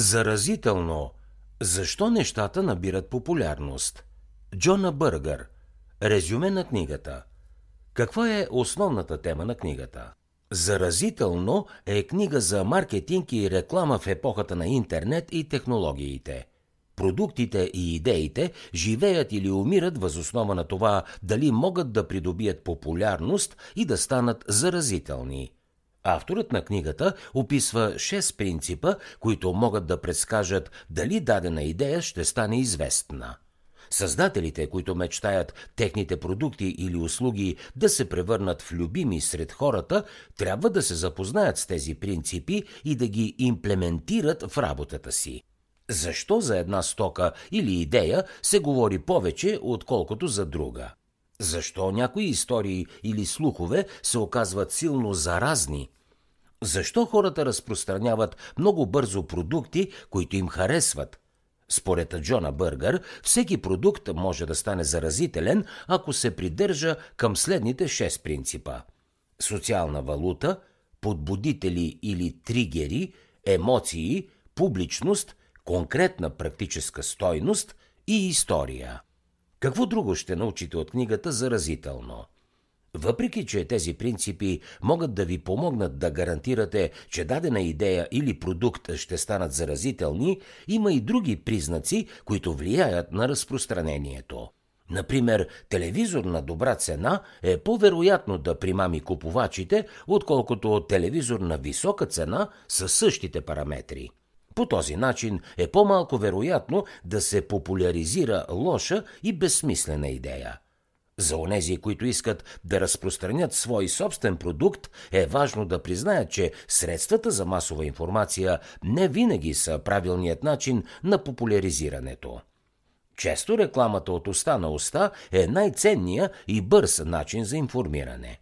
Заразително. Защо нещата набират популярност? Джона Бъргър. Резюме на книгата. Каква е основната тема на книгата? Заразително е книга за маркетинг и реклама в епохата на интернет и технологиите. Продуктите и идеите живеят или умират възоснова на това дали могат да придобият популярност и да станат заразителни – Авторът на книгата описва 6 принципа, които могат да предскажат дали дадена идея ще стане известна. Създателите, които мечтаят техните продукти или услуги да се превърнат в любими сред хората, трябва да се запознаят с тези принципи и да ги имплементират в работата си. Защо за една стока или идея се говори повече, отколкото за друга? Защо някои истории или слухове се оказват силно заразни? Защо хората разпространяват много бързо продукти, които им харесват? Според Джона Бъргър, всеки продукт може да стане заразителен, ако се придържа към следните шест принципа. Социална валута, подбудители или тригери, емоции, публичност, конкретна практическа стойност и история. Какво друго ще научите от книгата заразително? Въпреки, че тези принципи могат да ви помогнат да гарантирате, че дадена идея или продукт ще станат заразителни, има и други признаци, които влияят на разпространението. Например, телевизор на добра цена е по-вероятно да примами купувачите, отколкото телевизор на висока цена със същите параметри. По този начин е по-малко вероятно да се популяризира лоша и безсмислена идея. За онези, които искат да разпространят свой собствен продукт, е важно да признаят, че средствата за масова информация не винаги са правилният начин на популяризирането. Често рекламата от уста на уста е най-ценния и бърз начин за информиране.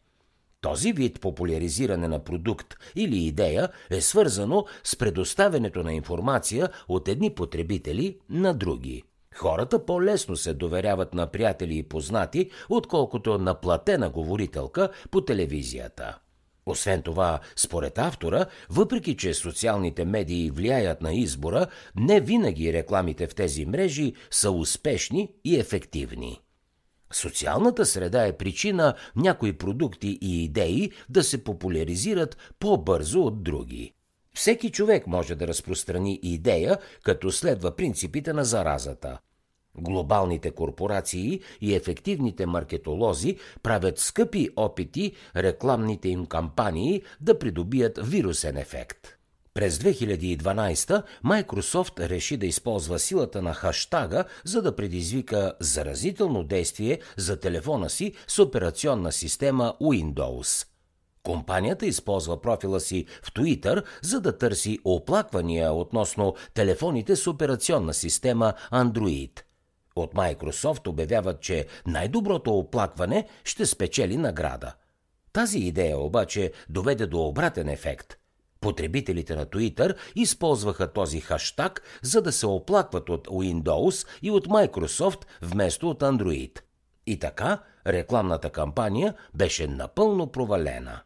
Този вид популяризиране на продукт или идея е свързано с предоставянето на информация от едни потребители на други. Хората по-лесно се доверяват на приятели и познати, отколкото на платена говорителка по телевизията. Освен това, според автора, въпреки че социалните медии влияят на избора, не винаги рекламите в тези мрежи са успешни и ефективни. Социалната среда е причина някои продукти и идеи да се популяризират по-бързо от други. Всеки човек може да разпространи идея, като следва принципите на заразата. Глобалните корпорации и ефективните маркетолози правят скъпи опити рекламните им кампании да придобият вирусен ефект. През 2012 Microsoft реши да използва силата на хаштага, за да предизвика заразително действие за телефона си с операционна система Windows. Компанията използва профила си в Twitter, за да търси оплаквания относно телефоните с операционна система Android – от Microsoft обявяват, че най-доброто оплакване ще спечели награда. Тази идея обаче доведе до обратен ефект. Потребителите на Twitter използваха този хаштаг, за да се оплакват от Windows и от Microsoft вместо от Android. И така рекламната кампания беше напълно провалена.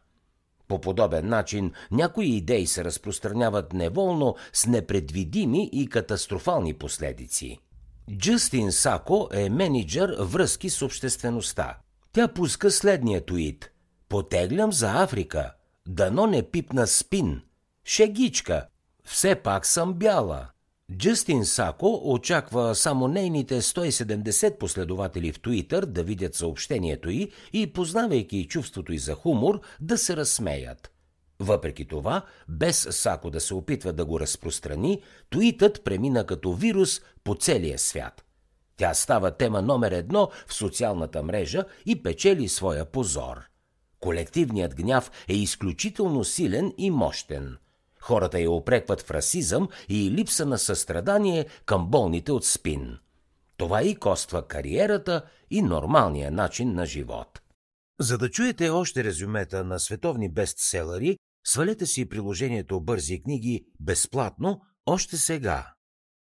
По подобен начин някои идеи се разпространяват неволно с непредвидими и катастрофални последици. Джастин Сако е менеджер връзки с обществеността. Тя пуска следния твит. Потеглям за Африка. Дано не пипна спин. Шегичка. Все пак съм бяла. Джастин Сако очаква само нейните 170 последователи в Туитър да видят съобщението й и, познавайки чувството й за хумор, да се разсмеят. Въпреки това, без Сако да се опитва да го разпространи, туитът премина като вирус по целия свят. Тя става тема номер едно в социалната мрежа и печели своя позор. Колективният гняв е изключително силен и мощен. Хората я опрекват в расизъм и липса на състрадание към болните от спин. Това и коства кариерата и нормалния начин на живот. За да чуете още резюмета на световни бестселери, Свалете си приложението Бързи книги безплатно още сега.